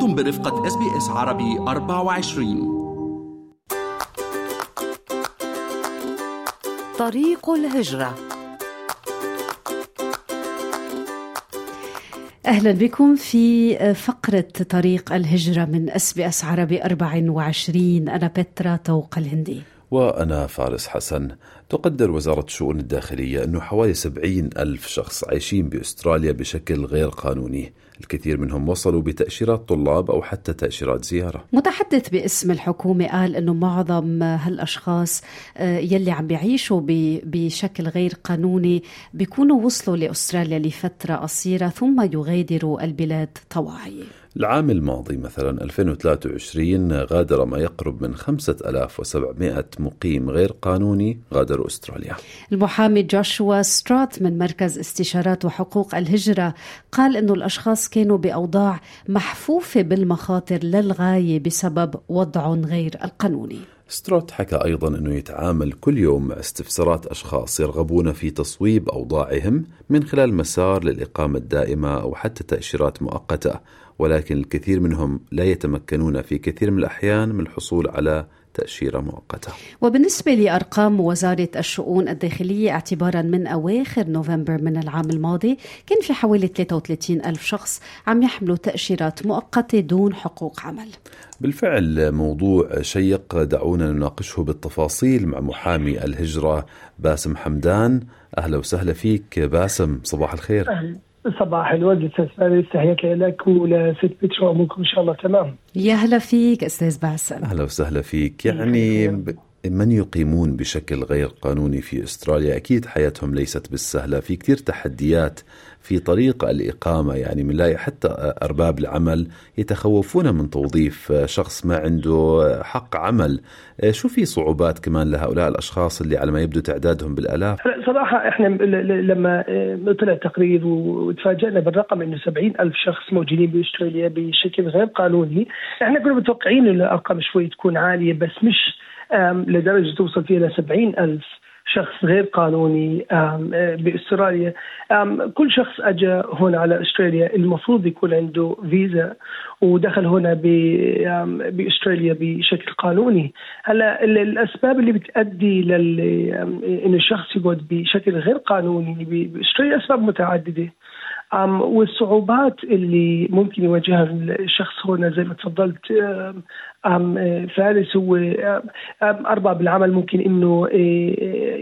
أنتم برفقة إس بي إس عربي 24 طريق الهجرة. أهلا بكم في فقرة طريق الهجرة من SBS عربي 24 أنا بترا توق الهندي. وأنا فارس حسن. تقدر وزارة الشؤون الداخلية أنه حوالي 70 ألف شخص عايشين بأستراليا بشكل غير قانوني. الكثير منهم وصلوا بتأشيرات طلاب أو حتى تأشيرات زيارة. متحدث باسم الحكومة قال أنه معظم هالأشخاص آه، يلي عم بيعيشوا بشكل غير قانوني بيكونوا وصلوا لأستراليا لفترة قصيرة ثم يغادروا البلاد طواعية العام الماضي مثلا 2023 غادر ما يقرب من 5700 مقيم غير قانوني غادروا أستراليا. المحامي جوشوا سترات من مركز استشارات وحقوق الهجرة قال إنه الأشخاص كانوا بأوضاع محفوفة بالمخاطر للغاية بسبب وضعهم غير القانوني. ستروت حكى أيضا أنه يتعامل كل يوم مع استفسارات أشخاص يرغبون في تصويب أوضاعهم من خلال مسار للإقامة الدائمة أو حتى تأشيرات مؤقتة ولكن الكثير منهم لا يتمكنون في كثير من الأحيان من الحصول على تأشيرة مؤقتة. وبالنسبة لأرقام وزارة الشؤون الداخلية اعتبارا من أواخر نوفمبر من العام الماضي كان في حوالي 33 ألف شخص عم يحملوا تأشيرات مؤقتة دون حقوق عمل. بالفعل موضوع شيق دعونا نناقشه بالتفاصيل مع محامي الهجرة باسم حمدان. أهلا وسهلا فيك باسم صباح الخير. أهلا. صباح الورد أستاذ فارس تحياتي لك ولست بترو أموركم إن شاء الله تمام؟ يا هلا فيك أستاذ باسم أهلا وسهلا فيك. يعني من يقيمون بشكل غير قانوني في أستراليا؟ أكيد حياتهم ليست بالسهلة. في كثير تحديات في طريق الإقامة. يعني بنلاقي حتى أرباب العمل يتخوفون من توظيف شخص ما عنده حق عمل. شو في صعوبات كمان لهؤلاء الأشخاص اللي على ما يبدو تعدادهم بالآلاف؟ صراحة إحنا لما طلع تقرير وتفاجئنا بالرقم إنه 70 ألف شخص موجودين بأستراليا بشكل غير قانوني. إحنا كنا متوقعين إنه الأرقام شوي تكون عالية بس مش لدرجة توصل فيها ل 70 ألف. شخص غير قانوني بأستراليا. كل شخص اجى هنا على أستراليا المفروض يكون عنده فيزا ودخل هنا بأستراليا بشكل قانوني. هلا الأسباب اللي بتؤدي لل إن الشخص يقعد بشكل غير قانوني بأستراليا أسباب متعددة. والصعوبات اللي ممكن يواجهها الشخص هنا زي ما تفضلت فارس هو أرباب العمل ممكن إنه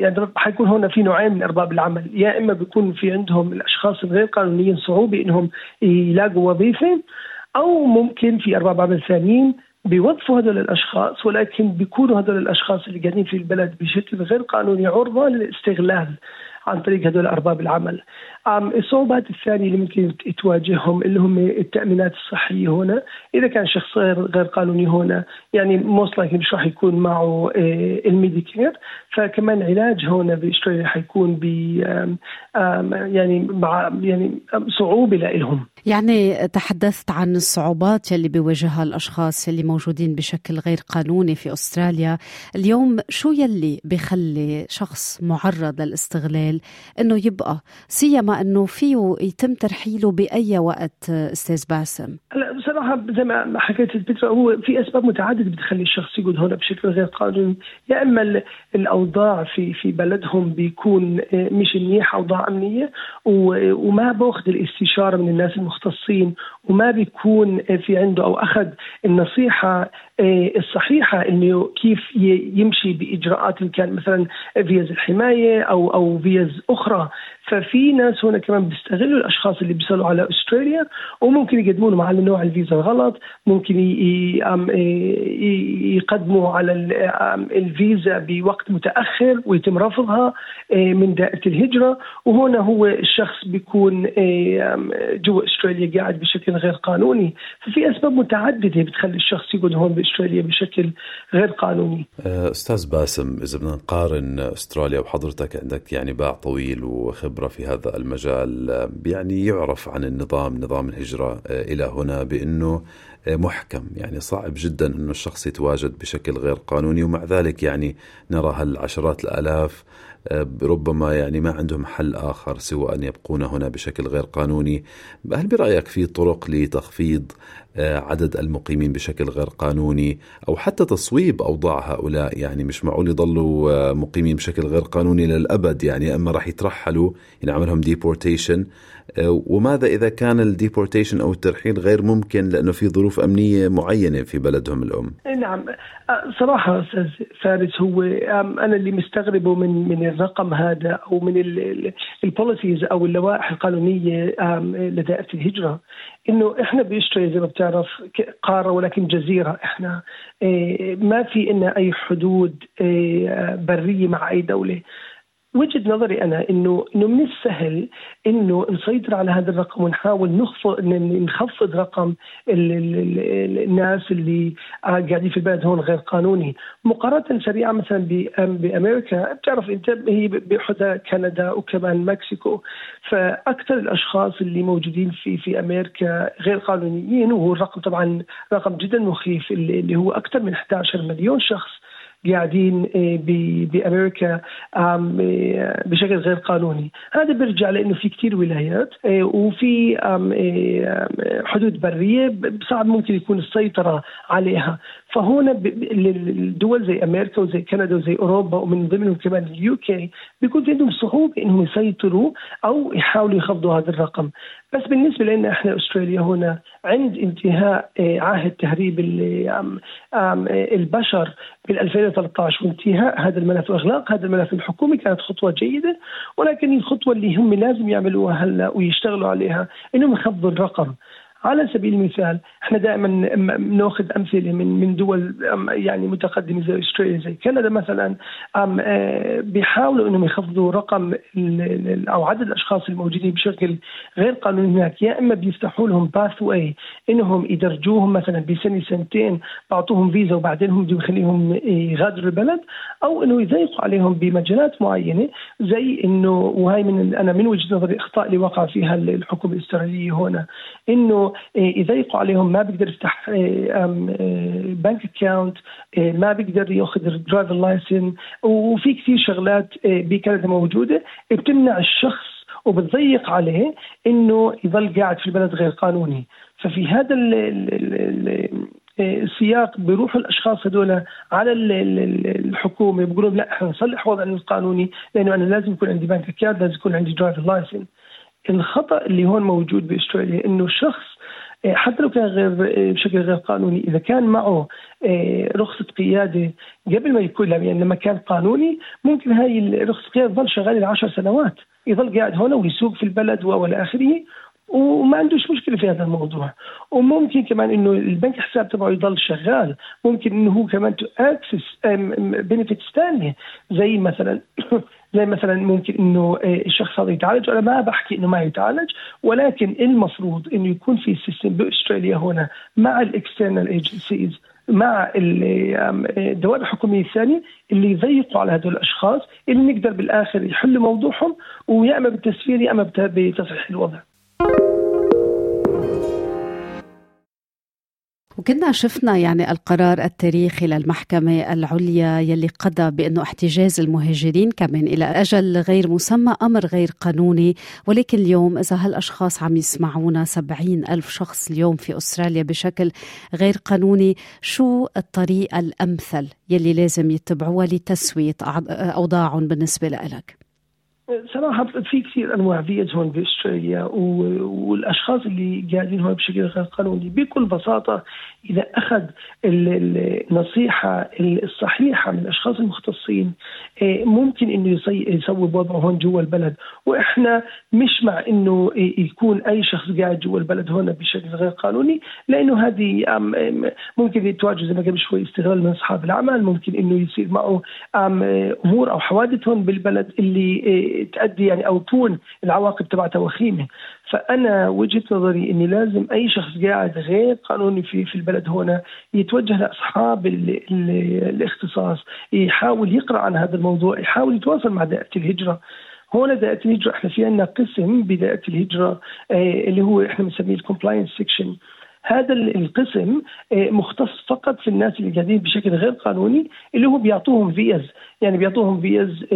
يعني حيكون هنا في نوعين من أرباب العمل يا إما بيكون في عندهم الأشخاص الغير قانونيين صعوبة إنهم يلاقوا وظيفة أو ممكن في أرباب عمل ثانيين بيوظفوا هذول الأشخاص ولكن بيكونوا هذول الأشخاص اللي قاعدين في البلد بشكل غير قانوني عرضة للاستغلال. عن طريق هذول أرباب العمل. الصعوبات الثانية اللي ممكن تواجههم اللي هم التأمينات الصحية هنا، إذا كان شخص غير غير قانوني هنا يعني most مش راح يكون معه ال Medicare، فكمان علاج هنا باستراليا حيكون ب يعني مع يعني صعوبة لهم. يعني تحدثت عن الصعوبات يلي بيواجهها الأشخاص اللي موجودين بشكل غير قانوني في أستراليا، اليوم شو يلي بخلي شخص معرض للاستغلال إنه يبقى سيما إنه فيه يتم ترحيله بأي وقت أستاذ باسم؟ هلا بصراحة زي ما حكيت الفكرة هو في أسباب متعددة بتخلي الشخص يقعد هنا بشكل غير قانوني. يا إما الأوضاع في في بلدهم بيكون مش منيح أوضاع أمنية وما بأخذ الاستشارة من الناس المختصين وما بيكون في عنده أو أخذ النصيحة الصحيحة إنه كيف يمشي بإجراءات إن كان مثلا فيز الحماية أو أو فيز أخرى. ففي ناس هنا كمان بيستغلوا الأشخاص اللي بيصلوا على أستراليا وممكن يقدموا لهم على نوع الفيزا الغلط ممكن يقدموا على الفيزا بوقت متأخر ويتم رفضها من دائرة الهجرة. وهنا هو الشخص بيكون جوا أستراليا قاعد بشكل غير قانوني. ففي أسباب متعددة بتخلي الشخص يقعد هون باستراليا بشكل غير قانوني. أستاذ باسم إذا بدنا نقارن أستراليا وحضرتك عندك يعني باع طويل وخبرة في هذا المجال يعني يعرف عن النظام نظام الهجرة إلى هنا بأنه محكم. يعني صعب جدا أنه الشخص يتواجد بشكل غير قانوني ومع ذلك يعني نرى هالعشرات الآلاف ربما يعني ما عندهم حل آخر سوى أن يبقون هنا بشكل غير قانوني. هل برأيك في طرق لتخفيض عدد المقيمين بشكل غير قانوني أو حتى تصويب أوضاع هؤلاء. يعني مش معقول يضلوا مقيمين بشكل غير قانوني للأبد. يعني أما راح يترحلوا ينعمل لهم deportation وماذا إذا كان ال deportation أو الترحيل غير ممكن؟ لأنه في ظروف أمنية معينة في بلدهم الأم؟ نعم. صراحة أستاذ فارس هو أنا اللي مستغربه من من الرقم هذا أو من ال policies أو اللوائح القانونية لدائرة الهجرة. إنه إحنا بيشتري زي ما بتعرف قارة ولكن جزيرة إحنا. ما في إنا أي حدود برية مع أي دولة. وجهة نظري أنا إنه إنه من السهل إنه نسيطر على هذا الرقم ونحاول نخفض نخفض رقم ال ال ال الناس اللي قاعدين في البلد هون غير قانوني. مقارنة سريعة مثلا بأمريكا بتعرف أنت هي بحدى كندا وكمان مكسيكو. فأكثر الأشخاص اللي موجودين في في أمريكا غير قانونيين وهو الرقم طبعا رقم جدا مخيف اللي هو أكثر من 11 مليون شخص. قاعدين آه، بأمريكا آه، بشكل غير قانوني. هذا بيرجع لأنه في كثير ولايات آه، وفي حدود برية صعب ممكن يكون السيطرة عليها. فهنا الدول زي أمريكا وزي كندا وزي أوروبا ومن ضمنهم كمان اليو كي بيكون في عندهم صعوبة إنهم يسيطروا أو يحاولوا يخفضوا هذا الرقم. بس بالنسبة لنا إحنا أستراليا هنا عند انتهاء عهد تهريب البشر بال 2013 وانتهاء هذا الملف. وإغلاق هذا الملف الحكومي كانت خطوة جيدة ولكن الخطوة اللي هم لازم يعملوها هلا ويشتغلوا عليها إنهم يخفضوا الرقم. على سبيل المثال إحنا دائما نأخذ أمثلة من من دول يعني متقدمة زي أستراليا زي كندا مثلا آه، بيحاولوا إنهم يخفضوا رقم أو عدد الأشخاص الموجودين بشكل غير قانوني هناك. يا إما بيفتحوا لهم باث واي إنهم يدرجوهم مثلا بسنة سنتين بعطوهم فيزا وبعدين هم بيخليهم يغادروا البلد أو إنه يضيقوا عليهم بمجالات معينة زي إنه وهي من أنا من وجهة نظري أخطاء اللي وقع فيها الحكومة الأسترالية هنا إنه يضيقوا عليهم ما بيقدر يفتح bank account ما بيقدر ياخذ driver license وفي كثير شغلات بكندا موجودة بتمنع الشخص وبتضيق عليه إنه يظل قاعد في البلد غير قانوني. ففي هذا السياق بيروحوا الأشخاص هذول على الحكومة بيقولوا لا إحنا نصلح وضعنا القانوني لأنه أنا لازم يكون عندي bank account لازم يكون عندي driver license الخطأ اللي هون موجود بأستراليا إنه شخص إيه، حتى لو كان غير إيه، بشكل غير قانوني إذا كان معه إيه، رخصة قيادة قبل ما يكون يعني لما كان قانوني ممكن هاي رخصة القياده تظل شغالة 10 سنوات. يظل قاعد هنا ويسوق في البلد والى آخره. وما عندوش مشكلة في هذا الموضوع. وممكن كمان إنه البنك حساب تبعه يضل شغال. ممكن إنه هو كمان to access benefits ثانية زي مثلا زي مثلا ممكن إنه آه، الشخص هذا يتعالج. أنا ما بحكي إنه ما يتعالج. ولكن المفروض إنه يكون في system بأستراليا هنا مع ال external agencies مع الدوائر الحكومية الثانية اللي يضيقوا على هذول الأشخاص اللي نقدر بالآخر يحلوا موضوعهم ويا إما بالتسفير يا إما بتصحيح الوضع. وكنا شفنا يعني القرار التاريخي للمحكمة العليا يلي قضى بأنه احتجاز المهاجرين كمان إلى أجل غير مسمى أمر غير قانوني ولكن اليوم إذا هالأشخاص عم يسمعونا سبعين ألف شخص اليوم في أستراليا بشكل غير قانوني شو الطريقة الأمثل يلي لازم يتبعوها لتسوية أوضاعهم بالنسبة لك؟ صراحة في كثير أنواع فيز هون باستراليا والأشخاص اللي قاعدين هون بشكل غير قانوني. بكل بساطة إذا أخذ النصيحة الصحيحة من الاشخاص المختصين إيه، ممكن إنه يسوي وضعه هون جوا البلد. وإحنا مش مع إنه يكون أي شخص قاعد جوا البلد هون بشكل غير قانوني لأنه هذه ممكن يتواجه زي ما قبل شوي استغلال من أصحاب العمل ممكن إنه يصير معه أمور أو حوادث هون بالبلد اللي إيه، تؤدي يعني أو تكون العواقب تبعتها وخيمة. فأنا وجهة نظري إني لازم أي شخص قاعد غير قانوني في في البلد هنا يتوجه لأصحاب ال ال الاختصاص يحاول يقرأ عن هذا الموضوع يحاول يتواصل مع دائرة الهجرة. هون دائرة الهجرة إحنا في عندنا قسم بدائرة الهجرة آه، اللي هو إحنا بنسميه ال compliance section هذا القسم مختص فقط في الناس اللي قاعدين بشكل غير قانوني اللي هو بيعطوهم فيز. يعني بيعطوهم فيز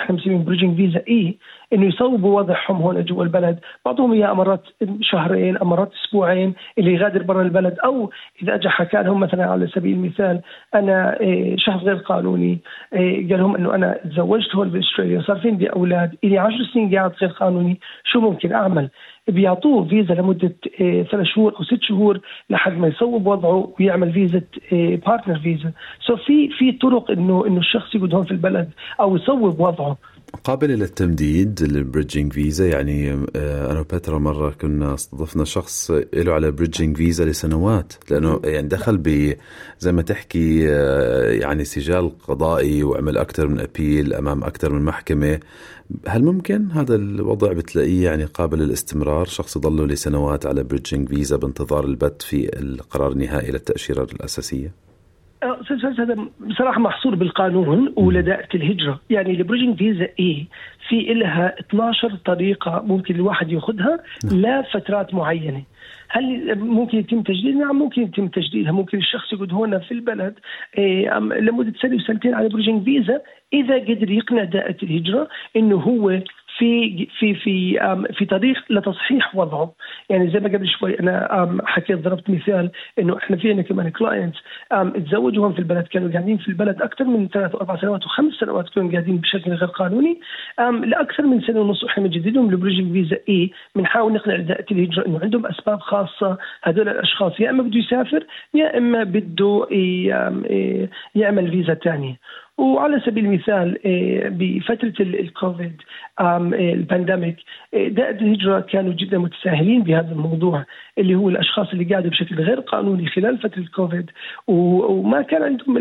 إحنا بنسميهم bridging visa E إنه يصوبوا وضعهم هون جوا البلد. بعطوهم إياه مرات شهرين مرات أسبوعين اللي يغادر برا البلد. أو إذا اجى حكى لهم مثلا على سبيل المثال أنا شخص غير قانوني قال لهم إنه أنا تزوجت هون باستراليا صار في عندي أولاد إلي 10 سنين قاعد غير قانوني شو ممكن أعمل؟ بيعطوه فيزا لمدة ثلاث شهور أو ست شهور لحد ما يصوب وضعه ويعمل فيزا partner visa so في في طرق إنه إنه الشخص يقعد هون في البلد أو يصوب وضعه. قابلة للتمديد ال bridging visa يعني أنا وبترا مرة كنا استضفنا شخص له على bridging visa لسنوات لأنه يعني دخل ب زي ما تحكي يعني سجال قضائي وعمل أكثر من appeal أمام أكثر من محكمة. هل ممكن هذا الوضع بتلاقيه يعني قابل للاستمرار؟ شخص يضله لسنوات على bridging visa بانتظار البت في القرار النهائي للتأشيرة الأساسية؟ هذا بصراحة محصور بالقانون ولدائره الهجرة، يعني ال bridging visa E في لها 12 طريقة ممكن الواحد ياخذها لفترات معينة. هل ممكن يتم تجديد؟ نعم ممكن يتم تجديدها، ممكن الشخص يقعد هنا في البلد لمدة سنة وسنتين على bridging visa إذا قدر يقنع دائرة الهجرة إنه هو في في في في طريق لتصحيح وضعه. يعني زي ما قبل شوي أنا حكيت ضربت مثال إنه إحنا في عندنا كمان clients تزوجوا هون في البلد كانوا قاعدين في البلد أكثر من ثلاث واربع سنوات وخمس سنوات كانوا قاعدين بشكل غير قانوني. لأكثر من سنة ونص وإحنا بنجدد لهم visa E بنحاول نقنع دائره الهجره إنه عندهم أسباب خاصة هذول الأشخاص يا إما بده يسافر يا إما بده يعمل فيزا ثانية وعلى سبيل المثال بفترة الكوفيد ال pandemic دائرة الهجرة كانوا جدا متساهلين بهذا الموضوع اللي هو الأشخاص اللي قاعدوا بشكل غير قانوني خلال فترة الكوفيد. وما كان عندهم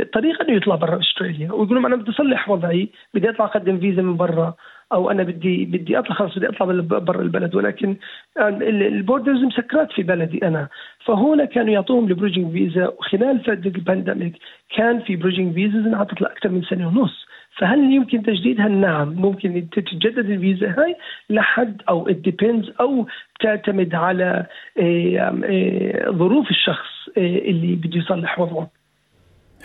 الطريقة أنه يطلع برا أستراليا ويقولوا أنا بدي أصلح وضعي بدي أطلع أقدم فيزا من برا. أو أنا بدي بدي أطلع خلص بدي أطلع برا البلد. ولكن ال borders مسكرات في بلدي أنا. فهنا كانوا يعطوهم ال bridging visa. وخلال فتره ال pandemic كان في bridging visa انعطت لاكثر من سنة ونص. فهل يمكن تجديدها؟ نعم. ممكن تتجدد الفيزا هاي لحد أو ديبيندز أو تعتمد على ظروف الشخص اللي بده يصلح وضعه.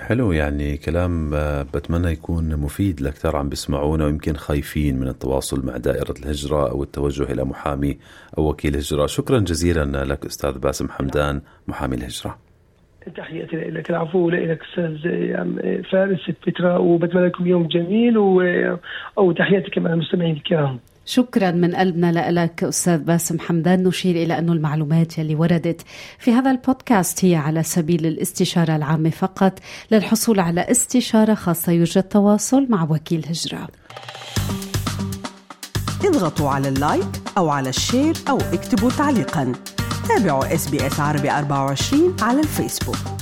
حلو يعني كلام بتمنى يكون مفيد لكثر عم بيسمعونا ويمكن خايفين من التواصل مع دائرة الهجرة أو التوجه إلى محامي أو وكيل هجرة. شكرا جزيلا لك أستاذ باسم حمدان محامي الهجرة. تحياتي لك العفو لك أستاذ فارس بترا وبتمنى لكم يوم جميل وتحياتي كمان المستمعين الكرام. شكرا من قلبنا لك أستاذ باسم حمدان. نشير إلى أن المعلومات يلي وردت في هذا البودكاست هي على سبيل الاستشارة العامة فقط للحصول على استشارة خاصة يوجد تواصل مع وكيل هجرة. اضغطوا على ال like أو على ال share أو اكتبوا تعليقا. تابعوا إس بي إس عربي 24 على الفيسبوك.